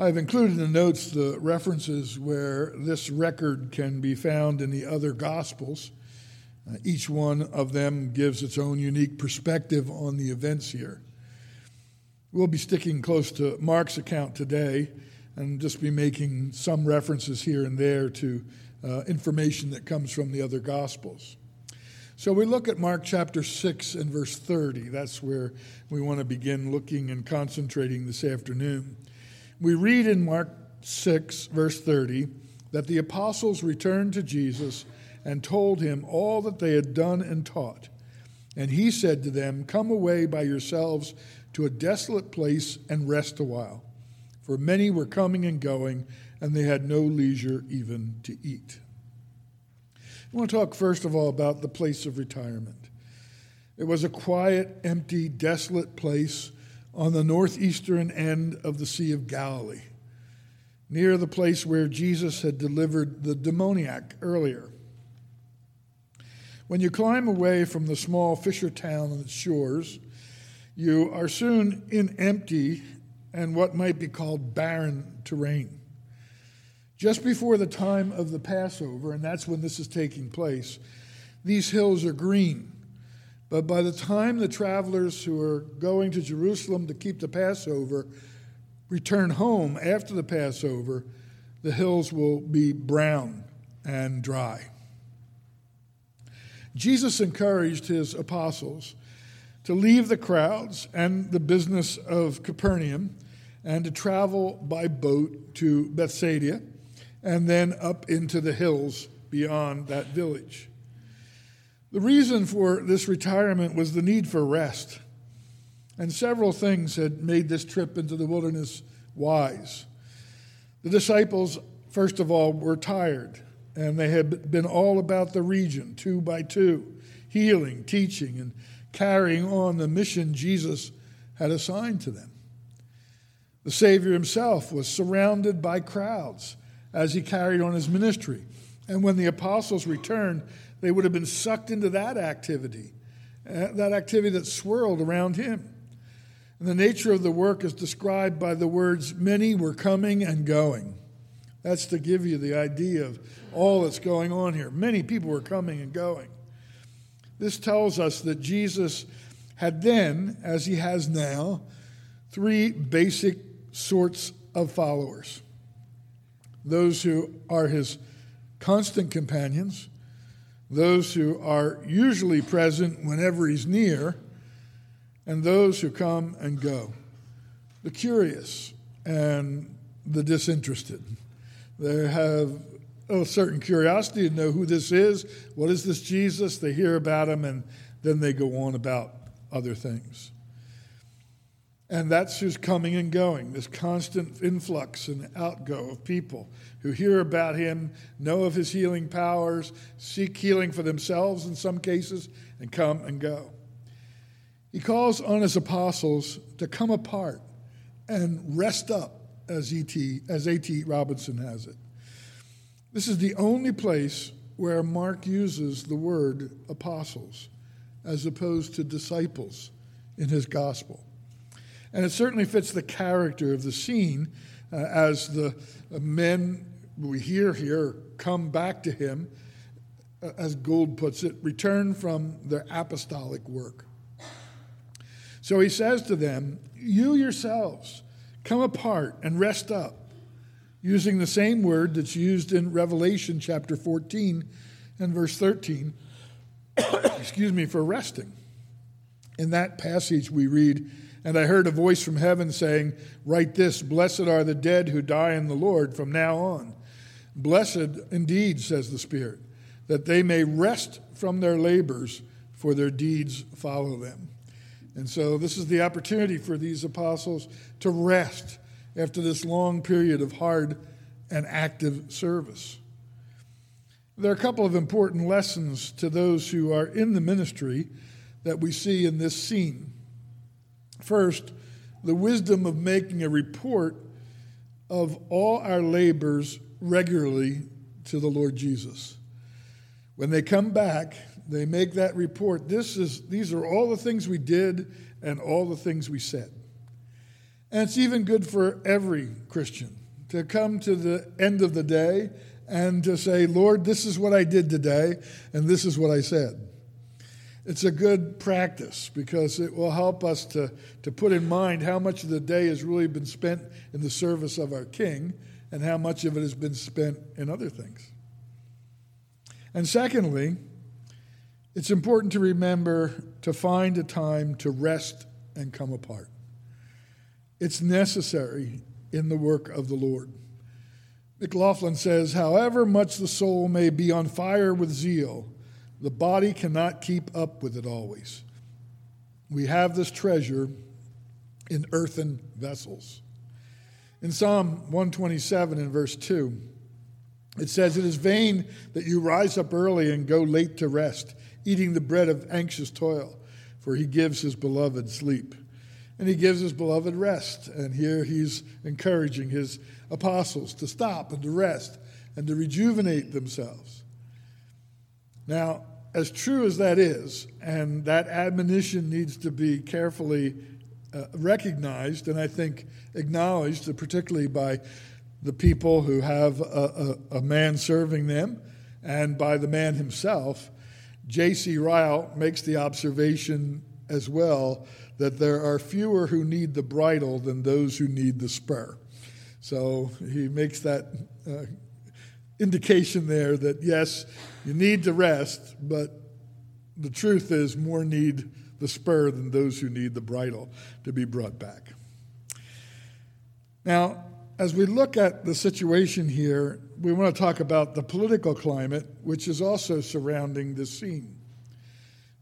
I've included in the notes the references where this record can be found in the other Gospels. Uh, each one of them gives its own unique perspective on the events here. We'll be sticking close to Mark's account today and just be making some references here and there to uh, information that comes from the other Gospels. So we look at Mark chapter 6 and verse 30. That's where we want to begin looking and concentrating this afternoon. We read in Mark 6, verse 30, that the apostles returned to Jesus and told him all that they had done and taught. And he said to them, Come away by yourselves to a desolate place and rest a while. For many were coming and going, and they had no leisure even to eat. I want to talk first of all about the place of retirement. It was a quiet, empty, desolate place on the northeastern end of the Sea of Galilee, near the place where Jesus had delivered the demoniac earlier. When you climb away from the small fisher town and its shores, you are soon in empty and what might be called barren terrain. Just before the time of the Passover, and that's when this is taking place, these hills are green but by the time the travelers who are going to Jerusalem to keep the Passover return home after the Passover, the hills will be brown and dry. Jesus encouraged his apostles to leave the crowds and the business of Capernaum and to travel by boat to Bethsaida and then up into the hills beyond that village. The reason for this retirement was the need for rest. And several things had made this trip into the wilderness wise. The disciples, first of all, were tired, and they had been all about the region, two by two, healing, teaching, and carrying on the mission Jesus had assigned to them. The Savior himself was surrounded by crowds as he carried on his ministry. And when the apostles returned, they would have been sucked into that activity, uh, that activity that swirled around him. And the nature of the work is described by the words, many were coming and going. That's to give you the idea of all that's going on here. Many people were coming and going. This tells us that Jesus had then, as he has now, three basic sorts of followers those who are his constant companions, those who are usually present whenever he's near, and those who come and go. The curious and the disinterested. They have a certain curiosity to know who this is. What is this Jesus? They hear about him and then they go on about other things. And that's who's coming and going, this constant influx and outgo of people who hear about him, know of his healing powers, seek healing for themselves in some cases, and come and go. He calls on his apostles to come apart and rest up, as E.T. as A.T. Robinson has it. This is the only place where Mark uses the word apostles as opposed to disciples in his gospel. And it certainly fits the character of the scene uh, as the men we hear here come back to him, uh, as Gould puts it, return from their apostolic work. So he says to them, You yourselves come apart and rest up, using the same word that's used in Revelation chapter 14 and verse 13, excuse me, for resting. In that passage, we read, and I heard a voice from heaven saying, Write this Blessed are the dead who die in the Lord from now on. Blessed indeed, says the Spirit, that they may rest from their labors, for their deeds follow them. And so, this is the opportunity for these apostles to rest after this long period of hard and active service. There are a couple of important lessons to those who are in the ministry that we see in this scene. First, the wisdom of making a report of all our labors regularly to the Lord Jesus. When they come back, they make that report. This is, these are all the things we did and all the things we said. And it's even good for every Christian to come to the end of the day and to say, Lord, this is what I did today, and this is what I said. It's a good practice because it will help us to, to put in mind how much of the day has really been spent in the service of our King and how much of it has been spent in other things. And secondly, it's important to remember to find a time to rest and come apart. It's necessary in the work of the Lord. McLaughlin says, however much the soul may be on fire with zeal, the body cannot keep up with it always. We have this treasure in earthen vessels. In Psalm 127 in verse 2, it says, It is vain that you rise up early and go late to rest, eating the bread of anxious toil, for he gives his beloved sleep. And he gives his beloved rest. And here he's encouraging his apostles to stop and to rest and to rejuvenate themselves. Now, as true as that is, and that admonition needs to be carefully uh, recognized and I think acknowledged, particularly by the people who have a, a, a man serving them and by the man himself, J.C. Ryle makes the observation as well that there are fewer who need the bridle than those who need the spur. So he makes that uh, indication there that yes, you need to rest, but the truth is more need the spur than those who need the bridle to be brought back. Now, as we look at the situation here, we want to talk about the political climate, which is also surrounding this scene.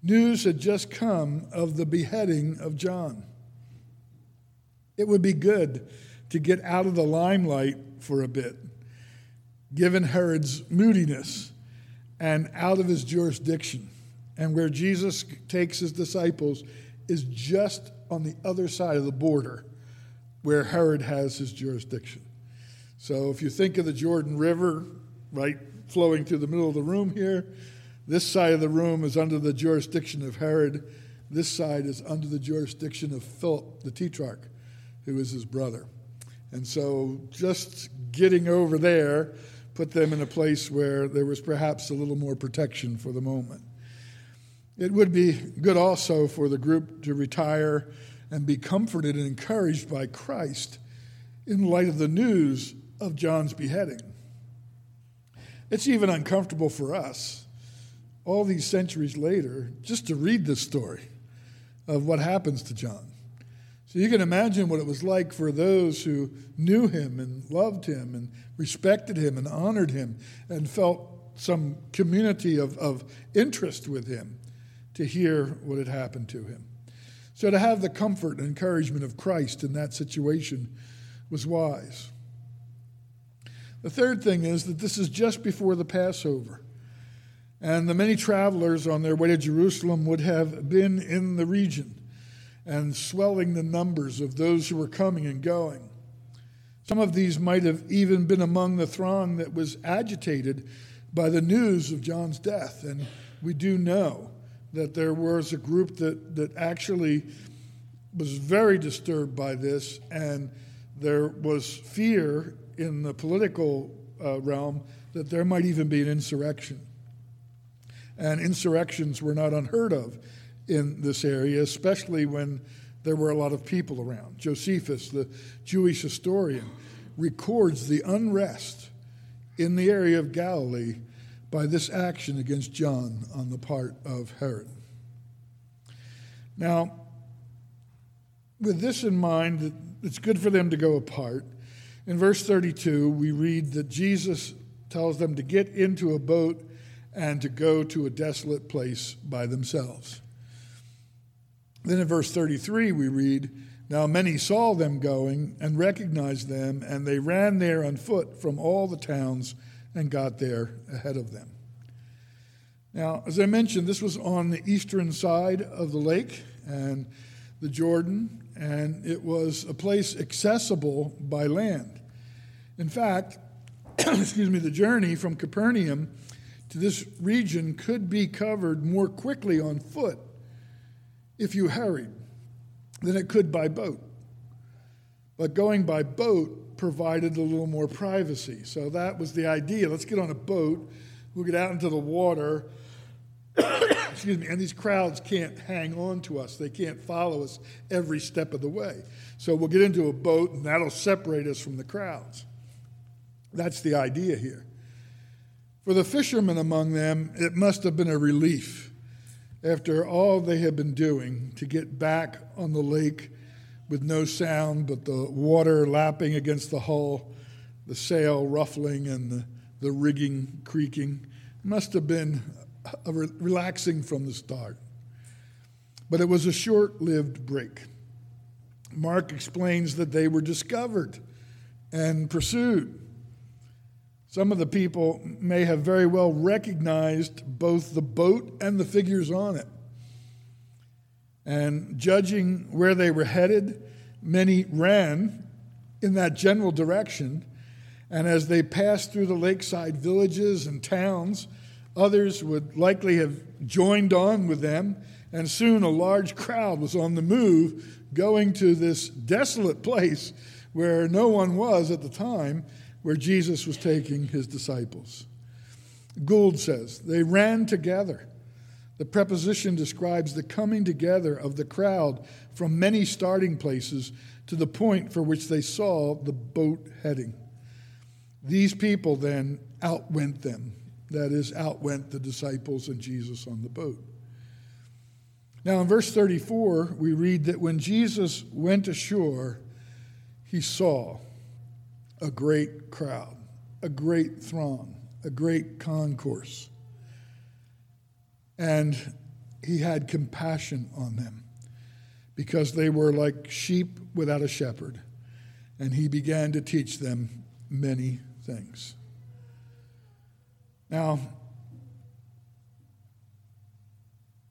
News had just come of the beheading of John. It would be good to get out of the limelight for a bit, given Herod's moodiness and out of his jurisdiction. And where Jesus takes his disciples is just on the other side of the border where Herod has his jurisdiction. So if you think of the Jordan River, right, flowing through the middle of the room here, this side of the room is under the jurisdiction of Herod. This side is under the jurisdiction of Philip the Tetrarch, who is his brother. And so just getting over there put them in a place where there was perhaps a little more protection for the moment. It would be good also for the group to retire and be comforted and encouraged by Christ in light of the news of John's beheading. It's even uncomfortable for us, all these centuries later, just to read this story of what happens to John. So you can imagine what it was like for those who knew him and loved him and respected him and honored him and felt some community of, of interest with him to hear what had happened to him. So to have the comfort and encouragement of Christ in that situation was wise. The third thing is that this is just before the Passover. And the many travelers on their way to Jerusalem would have been in the region and swelling the numbers of those who were coming and going. Some of these might have even been among the throng that was agitated by the news of John's death. And we do know that there was a group that, that actually was very disturbed by this, and there was fear in the political uh, realm that there might even be an insurrection. And insurrections were not unheard of in this area, especially when there were a lot of people around. Josephus, the Jewish historian, records the unrest in the area of Galilee by this action against John on the part of Herod. Now, with this in mind, it's good for them to go apart. In verse 32, we read that Jesus tells them to get into a boat and to go to a desolate place by themselves. Then in verse 33, we read, Now many saw them going and recognized them, and they ran there on foot from all the towns and got there ahead of them. Now, as I mentioned, this was on the eastern side of the lake and the Jordan, and it was a place accessible by land. In fact, excuse me, the journey from Capernaum to this region could be covered more quickly on foot if you hurried than it could by boat. But going by boat provided a little more privacy. So that was the idea. Let's get on a boat. We'll get out into the water. Excuse me. And these crowds can't hang on to us, they can't follow us every step of the way. So we'll get into a boat, and that'll separate us from the crowds. That's the idea here. For the fishermen among them, it must have been a relief after all they had been doing to get back on the lake with no sound but the water lapping against the hull, the sail ruffling, and the, the rigging creaking. It must have been re- relaxing from the start. But it was a short lived break. Mark explains that they were discovered and pursued. Some of the people may have very well recognized both the boat and the figures on it. And judging where they were headed, many ran in that general direction. And as they passed through the lakeside villages and towns, others would likely have joined on with them. And soon a large crowd was on the move, going to this desolate place where no one was at the time where Jesus was taking his disciples. Gould says, they ran together. The preposition describes the coming together of the crowd from many starting places to the point for which they saw the boat heading. These people then outwent them, that is, outwent the disciples and Jesus on the boat. Now, in verse 34, we read that when Jesus went ashore, he saw a great crowd, a great throng, a great concourse. And he had compassion on them because they were like sheep without a shepherd. And he began to teach them many things. Now,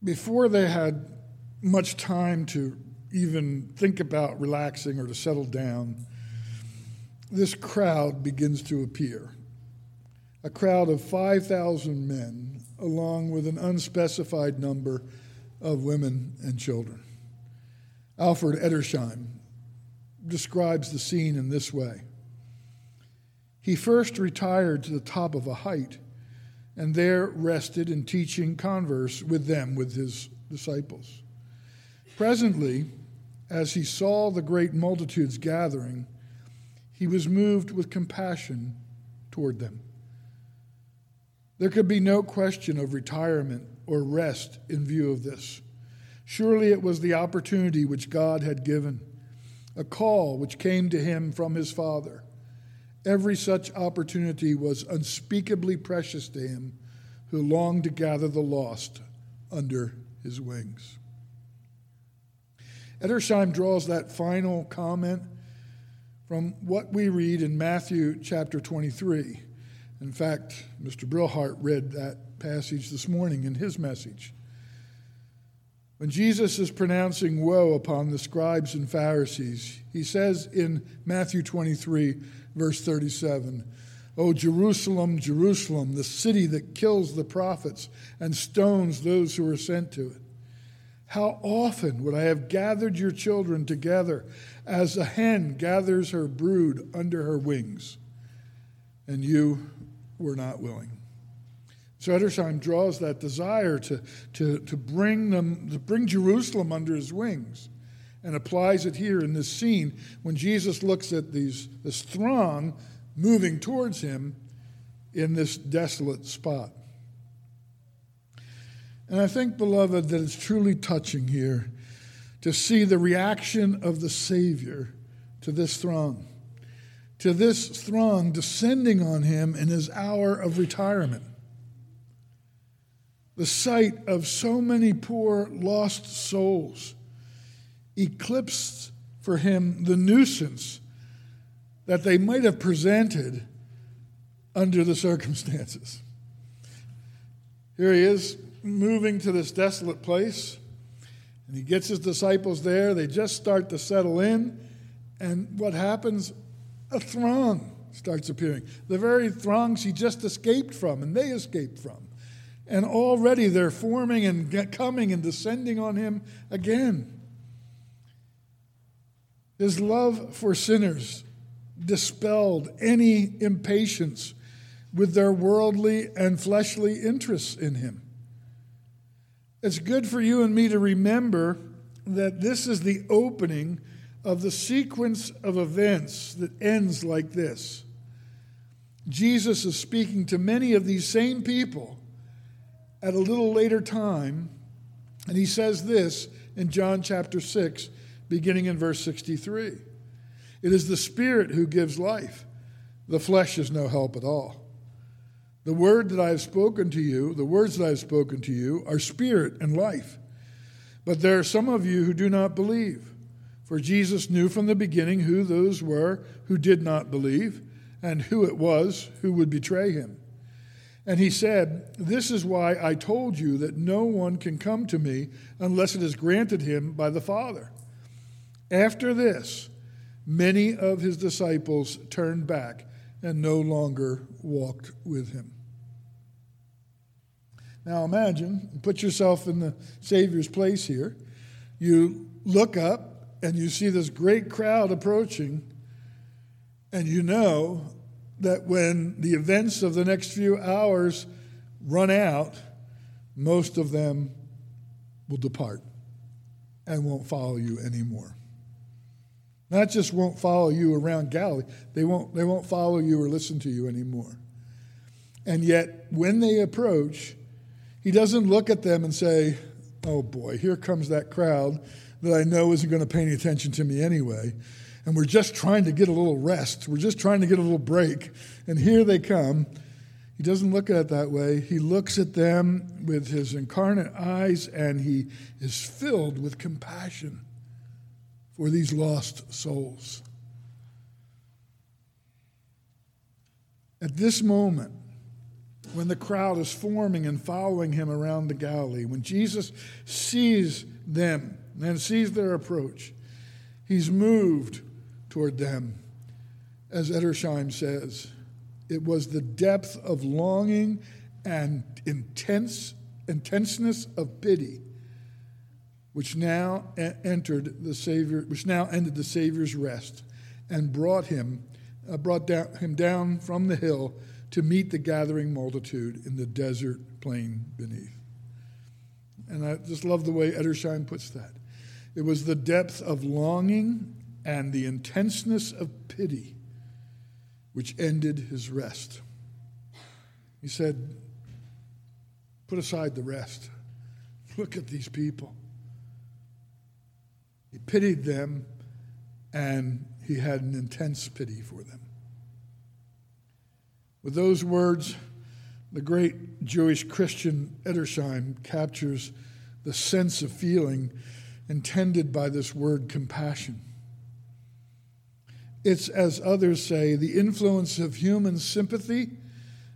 before they had much time to even think about relaxing or to settle down, this crowd begins to appear. A crowd of 5,000 men, along with an unspecified number of women and children. Alfred Edersheim describes the scene in this way He first retired to the top of a height and there rested in teaching converse with them, with his disciples. Presently, as he saw the great multitudes gathering, he was moved with compassion toward them. There could be no question of retirement or rest in view of this. Surely it was the opportunity which God had given, a call which came to him from his Father. Every such opportunity was unspeakably precious to him who longed to gather the lost under his wings. Edersheim draws that final comment from what we read in Matthew chapter 23. In fact, Mr. Brillhart read that passage this morning in his message. When Jesus is pronouncing woe upon the scribes and Pharisees, he says in Matthew 23, verse 37, O Jerusalem, Jerusalem, the city that kills the prophets and stones those who are sent to it. How often would I have gathered your children together as a hen gathers her brood under her wings, and you were not willing. So Edersheim draws that desire to, to, to bring them, to bring Jerusalem under his wings and applies it here in this scene when Jesus looks at these, this throng moving towards him in this desolate spot. And I think, beloved, that it's truly touching here to see the reaction of the Savior to this throng, to this throng descending on him in his hour of retirement. The sight of so many poor lost souls eclipsed for him the nuisance that they might have presented under the circumstances. Here he is moving to this desolate place and he gets his disciples there. They just start to settle in. And what happens? A throng starts appearing. The very throngs he just escaped from and they escaped from. And already they're forming and coming and descending on him again. His love for sinners dispelled any impatience with their worldly and fleshly interests in him. It's good for you and me to remember that this is the opening of the sequence of events that ends like this. Jesus is speaking to many of these same people at a little later time, and he says this in John chapter 6, beginning in verse 63. It is the Spirit who gives life, the flesh is no help at all. The word that I have spoken to you, the words that I have spoken to you, are spirit and life. But there are some of you who do not believe. For Jesus knew from the beginning who those were who did not believe and who it was who would betray him. And he said, This is why I told you that no one can come to me unless it is granted him by the Father. After this, many of his disciples turned back and no longer walked with him. Now imagine, put yourself in the Savior's place here. You look up and you see this great crowd approaching, and you know that when the events of the next few hours run out, most of them will depart and won't follow you anymore. Not just won't follow you around Galilee, they won't, they won't follow you or listen to you anymore. And yet, when they approach, he doesn't look at them and say, oh boy, here comes that crowd that I know isn't going to pay any attention to me anyway. And we're just trying to get a little rest. We're just trying to get a little break. And here they come. He doesn't look at it that way. He looks at them with his incarnate eyes and he is filled with compassion for these lost souls. At this moment, when the crowd is forming and following him around the Galilee, when Jesus sees them and sees their approach, he's moved toward them. As Edersheim says, it was the depth of longing and intense intenseness of pity which now entered the Savior, which now ended the Savior's rest and brought him, uh, brought down, him down from the hill to meet the gathering multitude in the desert plain beneath. And I just love the way Edersheim puts that. It was the depth of longing and the intenseness of pity which ended his rest. He said, Put aside the rest. Look at these people. He pitied them and he had an intense pity for them. With those words, the great Jewish Christian Edersheim captures the sense of feeling intended by this word compassion. It's, as others say, the influence of human sympathy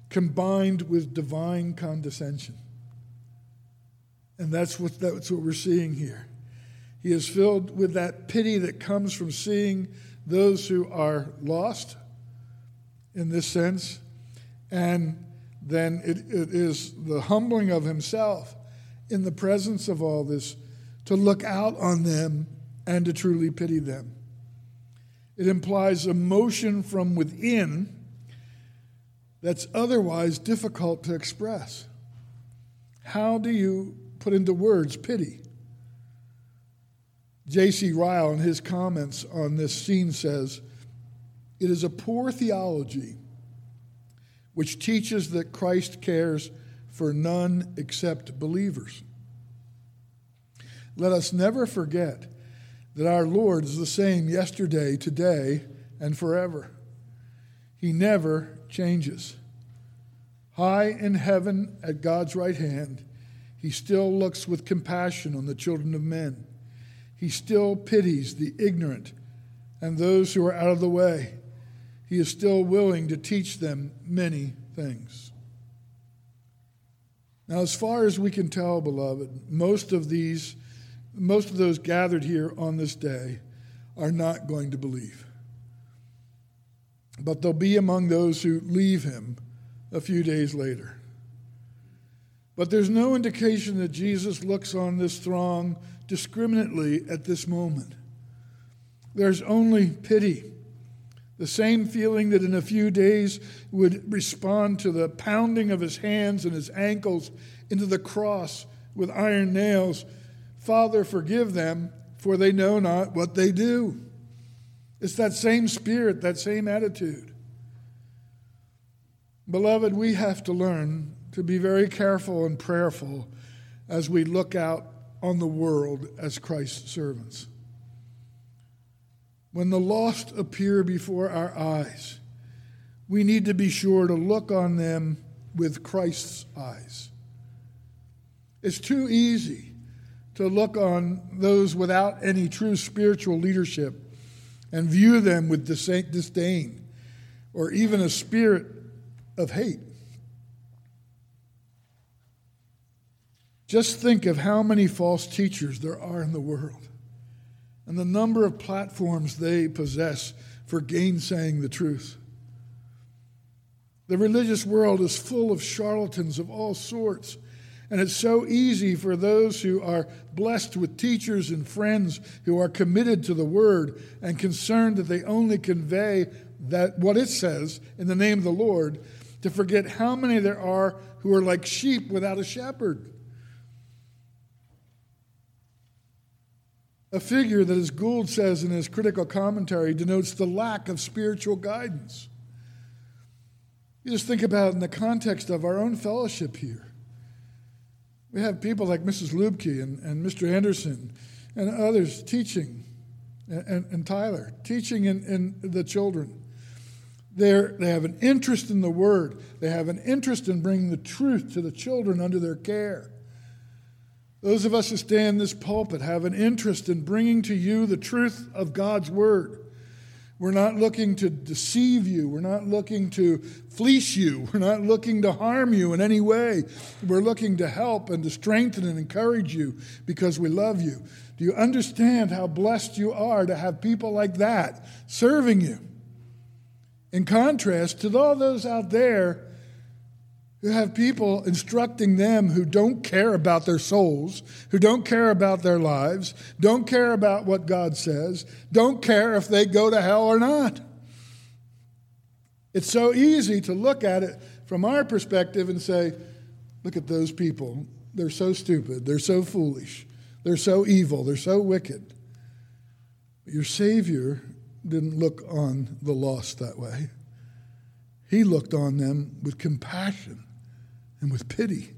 combined with divine condescension. And that's what, that's what we're seeing here. He is filled with that pity that comes from seeing those who are lost in this sense and then it, it is the humbling of himself in the presence of all this to look out on them and to truly pity them. It implies emotion from within that's otherwise difficult to express. How do you put into words pity? J.C. Ryle, in his comments on this scene, says, It is a poor theology which teaches that Christ cares for none except believers. Let us never forget that our Lord is the same yesterday, today, and forever. He never changes. High in heaven at God's right hand, he still looks with compassion on the children of men. He still pities the ignorant and those who are out of the way he is still willing to teach them many things. Now, as far as we can tell, beloved, most of these, most of those gathered here on this day are not going to believe. But they'll be among those who leave him a few days later. But there's no indication that Jesus looks on this throng discriminately at this moment. There's only pity. The same feeling that in a few days would respond to the pounding of his hands and his ankles into the cross with iron nails. Father, forgive them, for they know not what they do. It's that same spirit, that same attitude. Beloved, we have to learn to be very careful and prayerful as we look out on the world as Christ's servants. When the lost appear before our eyes, we need to be sure to look on them with Christ's eyes. It's too easy to look on those without any true spiritual leadership and view them with disdain or even a spirit of hate. Just think of how many false teachers there are in the world and the number of platforms they possess for gainsaying the truth. The religious world is full of charlatans of all sorts, and it's so easy for those who are blessed with teachers and friends who are committed to the word and concerned that they only convey that what it says in the name of the Lord to forget how many there are who are like sheep without a shepherd. A figure that, as Gould says in his critical commentary, denotes the lack of spiritual guidance. You just think about it in the context of our own fellowship here. We have people like Mrs. Lubke and, and Mr. Anderson and others teaching, and, and, and Tyler, teaching in, in the children. They're, they have an interest in the Word. They have an interest in bringing the truth to the children under their care. Those of us who stand in this pulpit have an interest in bringing to you the truth of God's Word. We're not looking to deceive you. We're not looking to fleece you. We're not looking to harm you in any way. We're looking to help and to strengthen and encourage you because we love you. Do you understand how blessed you are to have people like that serving you? In contrast to all those out there who have people instructing them who don't care about their souls, who don't care about their lives, don't care about what God says, don't care if they go to hell or not. It's so easy to look at it from our perspective and say, look at those people. They're so stupid. They're so foolish. They're so evil. They're so wicked. But your Savior didn't look on the lost that way. He looked on them with compassion and with pity.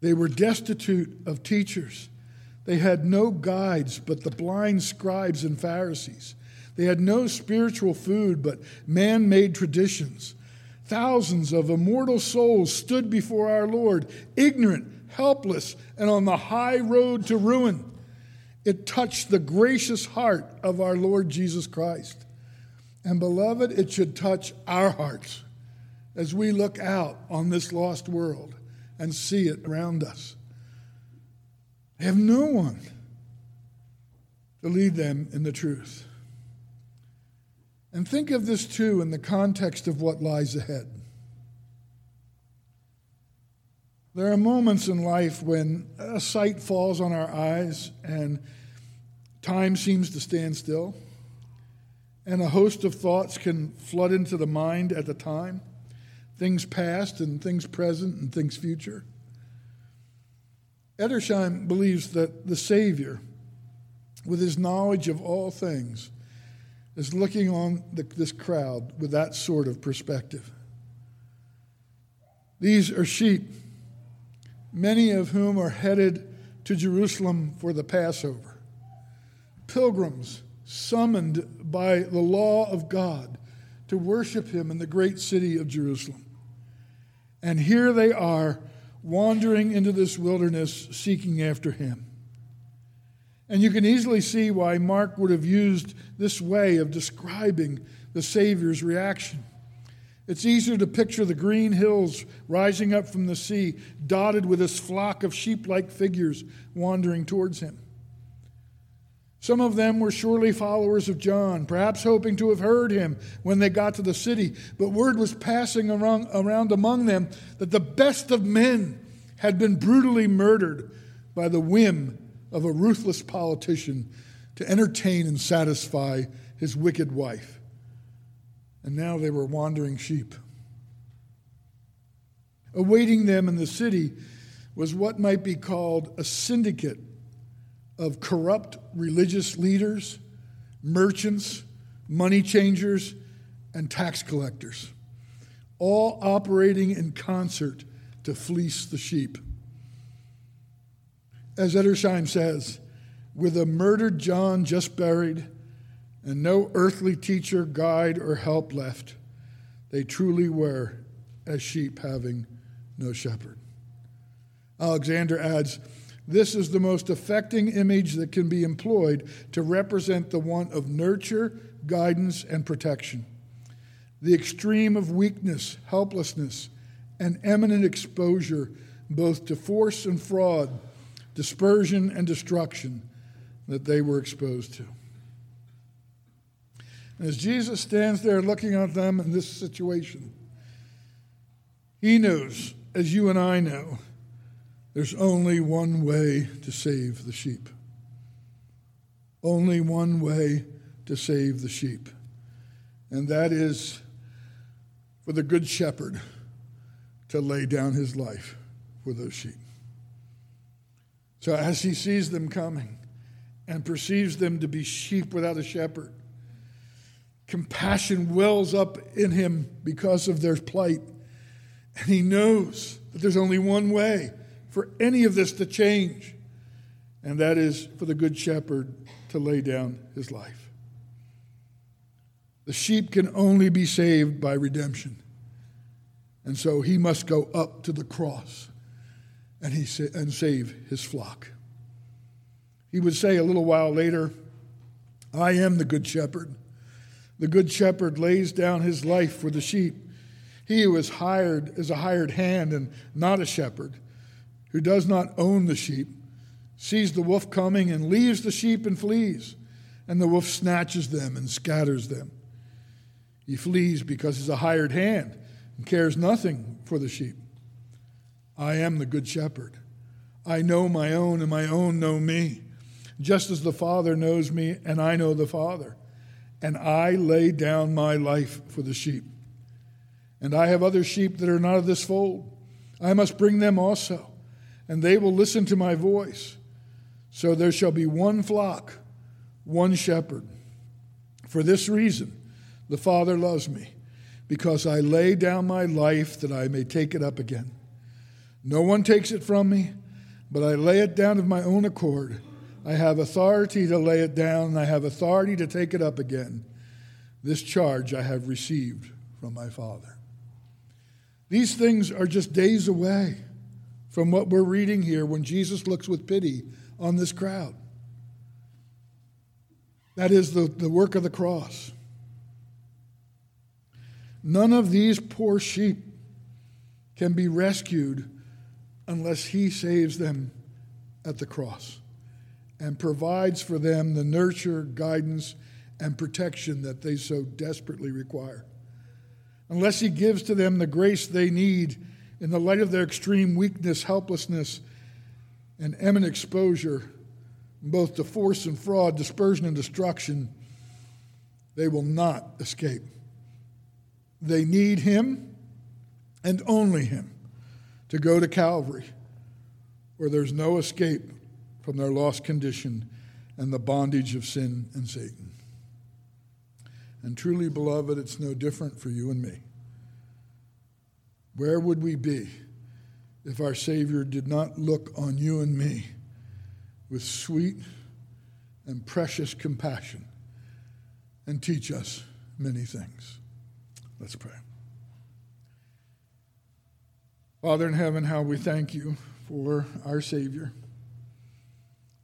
They were destitute of teachers. They had no guides but the blind scribes and Pharisees. They had no spiritual food but man made traditions. Thousands of immortal souls stood before our Lord, ignorant, helpless, and on the high road to ruin. It touched the gracious heart of our Lord Jesus Christ. And beloved, it should touch our hearts as we look out on this lost world and see it around us. They have no one to lead them in the truth. And think of this too in the context of what lies ahead. There are moments in life when a sight falls on our eyes and time seems to stand still, and a host of thoughts can flood into the mind at the time things past and things present and things future. Edersheim believes that the Savior, with his knowledge of all things, is looking on the, this crowd with that sort of perspective. These are sheep, many of whom are headed to Jerusalem for the Passover. Pilgrims summoned by the law of God to worship him in the great city of Jerusalem. And here they are wandering into this wilderness seeking after him. And you can easily see why Mark would have used this way of describing the Savior's reaction. It's easier to picture the green hills rising up from the sea, dotted with this flock of sheep like figures wandering towards him. Some of them were surely followers of John, perhaps hoping to have heard him when they got to the city. But word was passing around, around among them that the best of men had been brutally murdered by the whim of a ruthless politician to entertain and satisfy his wicked wife. And now they were wandering sheep. Awaiting them in the city was what might be called a syndicate of corrupt religious leaders, merchants, money changers, and tax collectors, all operating in concert to fleece the sheep. As Edersheim says, with a murdered John just buried and no earthly teacher, guide, or help left, they truly were as sheep having no shepherd. Alexander adds, this is the most affecting image that can be employed to represent the want of nurture, guidance, and protection. The extreme of weakness, helplessness, and eminent exposure both to force and fraud, dispersion and destruction that they were exposed to. And as Jesus stands there looking at them in this situation, he knows, as you and I know, there's only one way to save the sheep. Only one way to save the sheep. And that is for the Good Shepherd to lay down his life for those sheep. So as he sees them coming and perceives them to be sheep without a shepherd, compassion wells up in him because of their plight. And he knows that there's only one way for any of this to change, and that is for the Good Shepherd to lay down his life. The sheep can only be saved by redemption. And so he must go up to the cross and, he sa- and save his flock. He would say a little while later, I am the good shepherd. The good shepherd lays down his life for the sheep. He who is hired is a hired hand and not a shepherd who does not own the sheep, sees the wolf coming and leaves the sheep and flees, and the wolf snatches them and scatters them. He flees because he's a hired hand and cares nothing for the sheep. I am the good shepherd. I know my own, and my own know me, just as the Father knows me, and I know the Father. And I lay down my life for the sheep. And I have other sheep that are not of this fold. I must bring them also and they will listen to my voice. So there shall be one flock, one shepherd. For this reason, the Father loves me, because I lay down my life that I may take it up again. No one takes it from me, but I lay it down of my own accord. I have authority to lay it down, and I have authority to take it up again. This charge I have received from my Father. These things are just days away from what we're reading here when Jesus looks with pity on this crowd. That is the, the work of the cross. None of these poor sheep can be rescued unless he saves them at the cross and provides for them the nurture, guidance, and protection that they so desperately require. Unless he gives to them the grace they need in the light of their extreme weakness, helplessness, and imminent exposure, both to force and fraud, dispersion and destruction, they will not escape. They need Him and only Him to go to Calvary, where there's no escape from their lost condition and the bondage of sin and Satan. And truly, beloved, it's no different for you and me. Where would we be if our Savior did not look on you and me with sweet and precious compassion and teach us many things? Let's pray. Father in heaven, how we thank you for our Savior.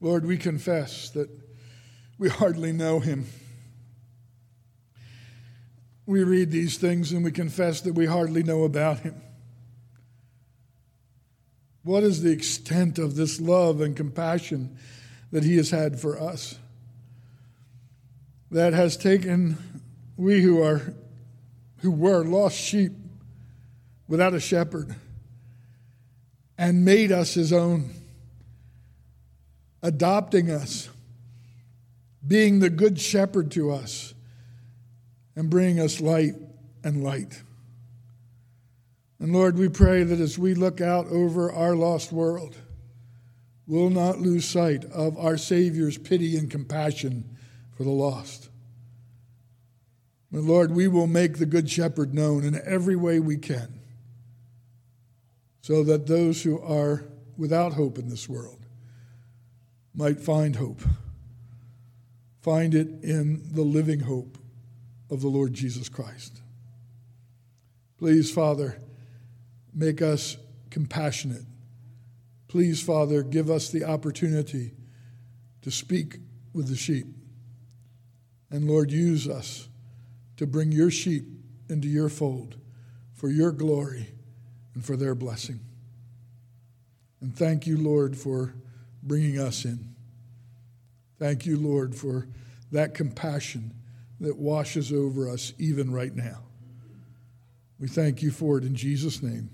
Lord, we confess that we hardly know him. We read these things and we confess that we hardly know about him. What is the extent of this love and compassion that He has had for us? That has taken we who are who were lost sheep without a shepherd and made us his own. adopting us, being the good shepherd to us, and bringing us light and light. And Lord, we pray that as we look out over our lost world, we'll not lose sight of our Savior's pity and compassion for the lost. But Lord, we will make the Good Shepherd known in every way we can so that those who are without hope in this world might find hope. Find it in the living hope of the Lord Jesus Christ. Please, Father, make us compassionate. Please, Father, give us the opportunity to speak with the sheep. And Lord, use us to bring your sheep into your fold for your glory and for their blessing. And thank you, Lord, for bringing us in. Thank you, Lord, for that compassion that washes over us even right now. We thank you for it in Jesus' name.